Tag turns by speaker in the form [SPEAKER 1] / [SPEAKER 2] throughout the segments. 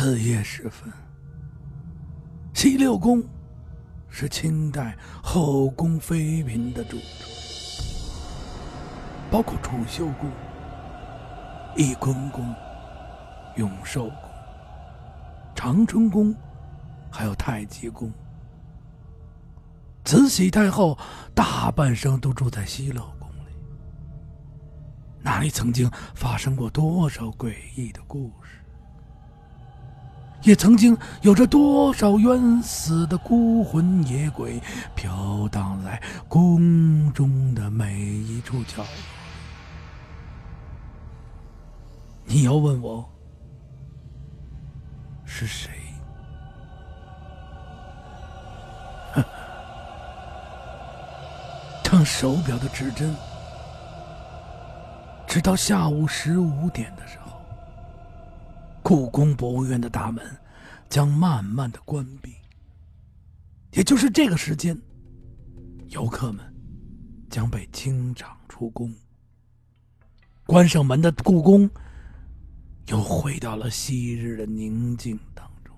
[SPEAKER 1] 子夜时分，西六宫是清代后宫妃嫔的住处，包括储秀宫、翊坤宫、永寿宫、长春宫，还有太极宫。慈禧太后大半生都住在西六宫里，那里曾经发生过多少诡异的故事。也曾经有着多少冤死的孤魂野鬼飘荡在宫中的每一处角落。你要问我是谁？当手表的指针，直到下午十五点的时候。故宫博物院的大门将慢慢的关闭，也就是这个时间，游客们将被清场出宫。关上门的故宫又回到了昔日的宁静当中。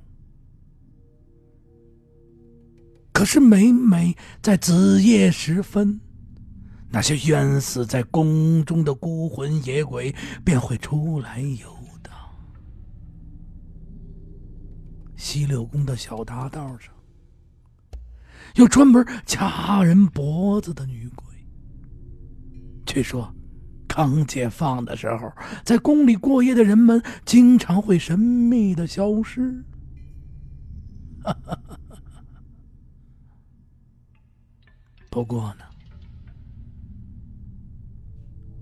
[SPEAKER 1] 可是每每在子夜时分，那些冤死在宫中的孤魂野鬼便会出来游。西六宫的小大道上，有专门掐人脖子的女鬼。据说，刚解放的时候，在宫里过夜的人们经常会神秘的消失。不过呢，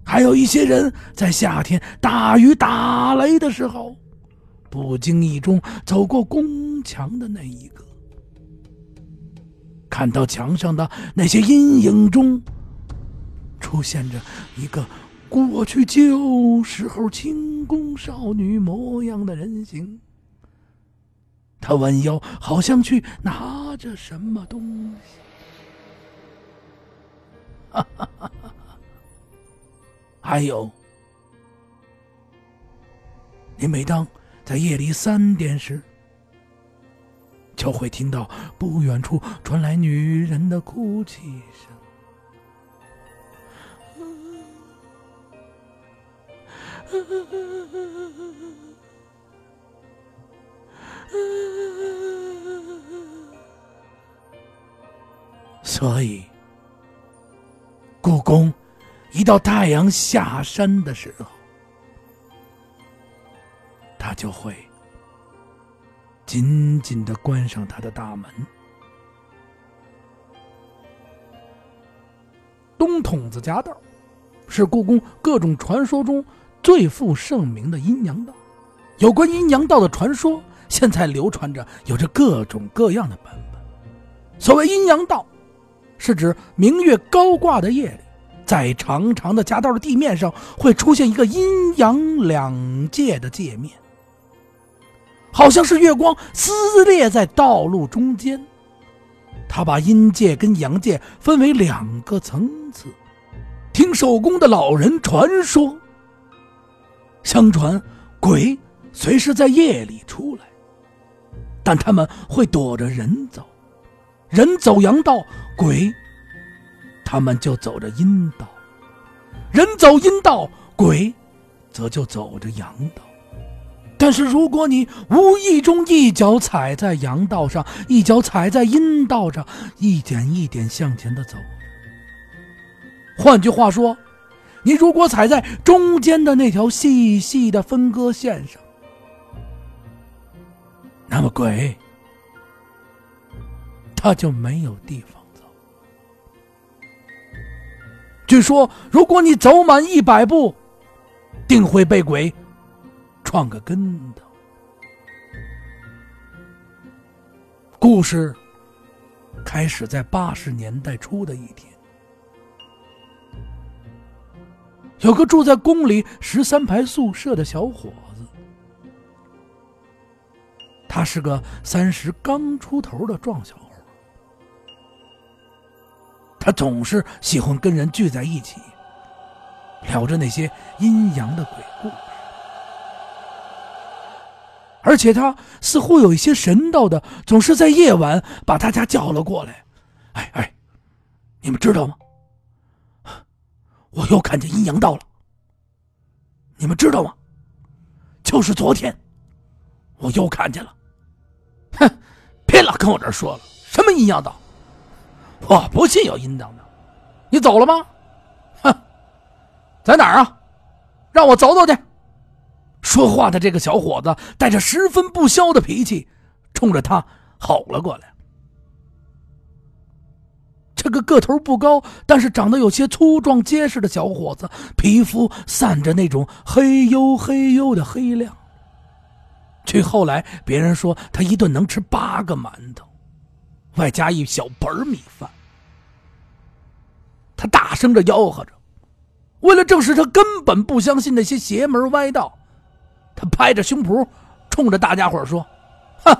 [SPEAKER 1] 还有一些人在夏天大雨打雷的时候。不经意中走过宫墙的那一个，看到墙上的那些阴影中，出现着一个过去旧时候清宫少女模样的人形。他弯腰，好像去拿着什么东西。哈哈哈哈还有，你每当。在夜里三点时，就会听到不远处传来女人的哭泣声。所以，故宫一到太阳下山的时候。他就会紧紧的关上他的大门。东筒子夹道是故宫各种传说中最负盛名的阴阳道。有关阴阳道的传说，现在流传着，有着各种各样的版本。所谓阴阳道，是指明月高挂的夜里，在长长的夹道的地面上会出现一个阴阳两界的界面。好像是月光撕裂在道路中间，他把阴界跟阳界分为两个层次。听守宫的老人传说，相传鬼随时在夜里出来，但他们会躲着人走，人走阳道，鬼他们就走着阴道；人走阴道，鬼则就走着阳道。但是，如果你无意中一脚踩在阳道上，一脚踩在阴道上，一点一点向前的走，换句话说，你如果踩在中间的那条细细的分割线上，那么鬼他就没有地方走。据说，如果你走满一百步，定会被鬼。撞个跟头。故事开始在八十年代初的一天，有个住在宫里十三排宿舍的小伙子，他是个三十刚出头的壮小伙，他总是喜欢跟人聚在一起，聊着那些阴阳的鬼故事。而且他似乎有一些神道的，总是在夜晚把大家叫了过来。哎哎，你们知道吗？我又看见阴阳道了。你们知道吗？就是昨天，我又看见了。哼，别老跟我这说了，什么阴阳道？我不信有阴阳道。你走了吗？哼，在哪儿啊？让我走走去。说话的这个小伙子带着十分不肖的脾气，冲着他吼了过来。这个个头不高，但是长得有些粗壮结实的小伙子，皮肤散着那种黑黝黑黝的黑亮。据后来别人说，他一顿能吃八个馒头，外加一小盆米饭。他大声的吆喝着，为了证实他根本不相信那些邪门歪道。他拍着胸脯，冲着大家伙说：“哼，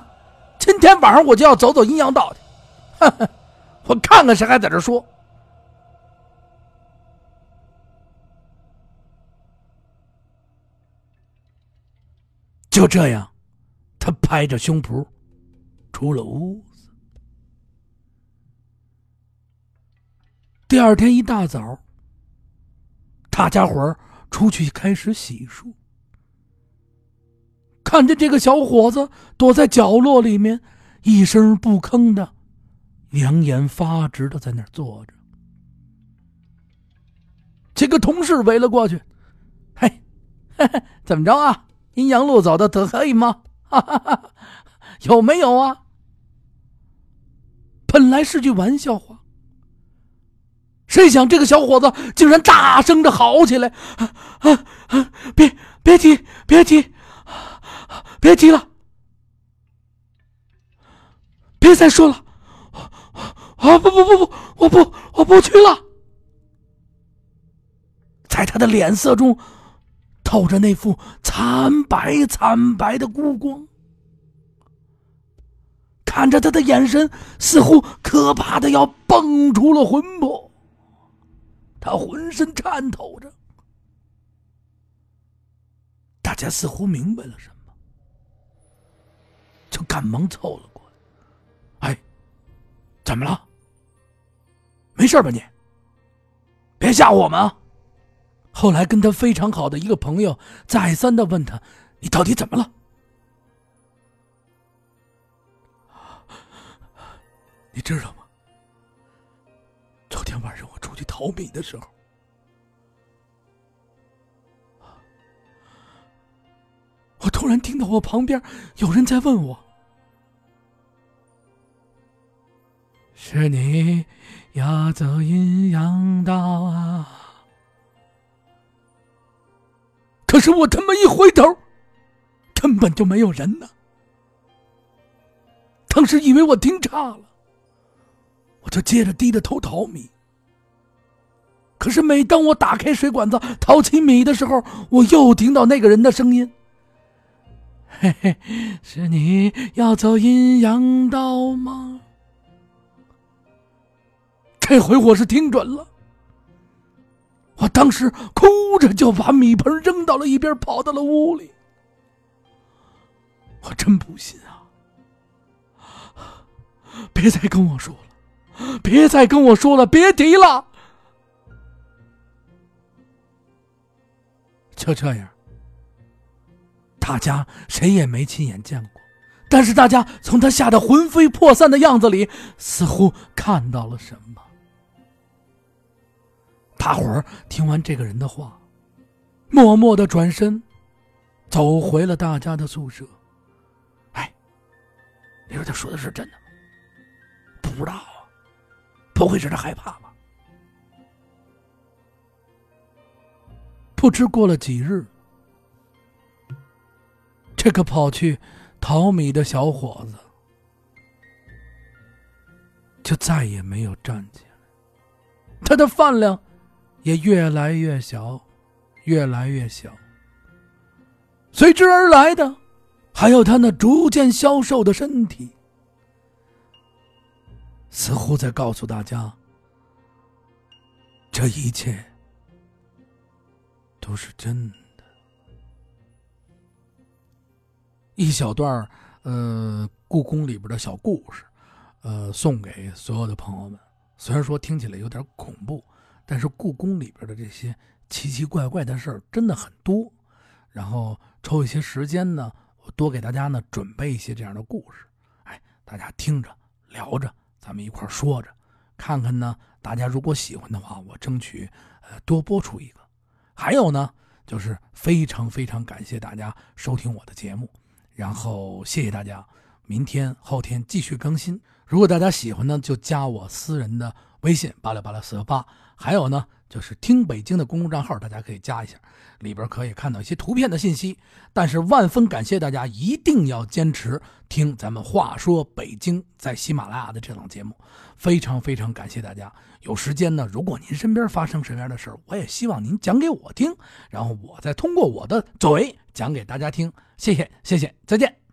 [SPEAKER 1] 今天晚上我就要走走阴阳道去，哼哼，我看看谁还在这说。”就这样，他拍着胸脯出了屋子。第二天一大早，大家伙出去开始洗漱。看见这个小伙子躲在角落里面，一声不吭的，两眼发直的在那儿坐着。几个同事围了过去，嘿，怎么着啊？阴阳路走的可以吗？哈哈哈，有没有啊？本来是句玩笑话，谁想这个小伙子竟然大声的嚎起来：“啊啊啊！别别提，别提！”别提了，别再说了！啊不不不不，我不我不去了。在他的脸色中透着那副惨白惨白的孤光，看着他的眼神似乎可怕的要蹦出了魂魄，他浑身颤抖着。大家似乎明白了什么。就赶忙凑了过来，哎，怎么了？没事吧你？别吓唬我们啊！后来跟他非常好的一个朋友再三的问他：“你到底怎么了？”你知道吗？昨天晚上我出去淘米的时候，突然听到我旁边有人在问我。是你要走阴阳道啊！可是我他妈一回头，根本就没有人呢。当时以为我听差了，我就接着低着头淘米。可是每当我打开水管子淘起米的时候，我又听到那个人的声音：“嘿嘿，是你要走阴阳道吗？”这回我是听准了，我当时哭着就把米盆扔到了一边，跑到了屋里。我真不信啊！别再跟我说了，别再跟我说了，别提了。就这样，大家谁也没亲眼见过，但是大家从他吓得魂飞魄散的样子里，似乎看到了什么。大伙儿听完这个人的话，默默的转身，走回了大家的宿舍。哎，你说他说的是真的吗？不知道啊，不会是他害怕吧？不知过了几日，这个跑去淘米的小伙子，就再也没有站起来，他的饭量。也越来越小，越来越小。随之而来的，还有他那逐渐消瘦的身体，似乎在告诉大家：这一切都是真的。一小段呃故宫里边的小故事，呃，送给所有的朋友们。虽然说听起来有点恐怖，但是故宫里边的这些奇奇怪怪的事儿真的很多。然后抽一些时间呢，我多给大家呢准备一些这样的故事。哎，大家听着聊着，咱们一块说着，看看呢。大家如果喜欢的话，我争取呃多播出一个。还有呢，就是非常非常感谢大家收听我的节目，然后谢谢大家。明天后天继续更新。如果大家喜欢呢，就加我私人的微信八六八六四幺八。还有呢。就是听北京的公众账号，大家可以加一下，里边可以看到一些图片的信息。但是万分感谢大家，一定要坚持听咱们话说北京在喜马拉雅的这档节目，非常非常感谢大家。有时间呢，如果您身边发生什么样的事我也希望您讲给我听，然后我再通过我的嘴讲给大家听。谢谢，谢谢，再见。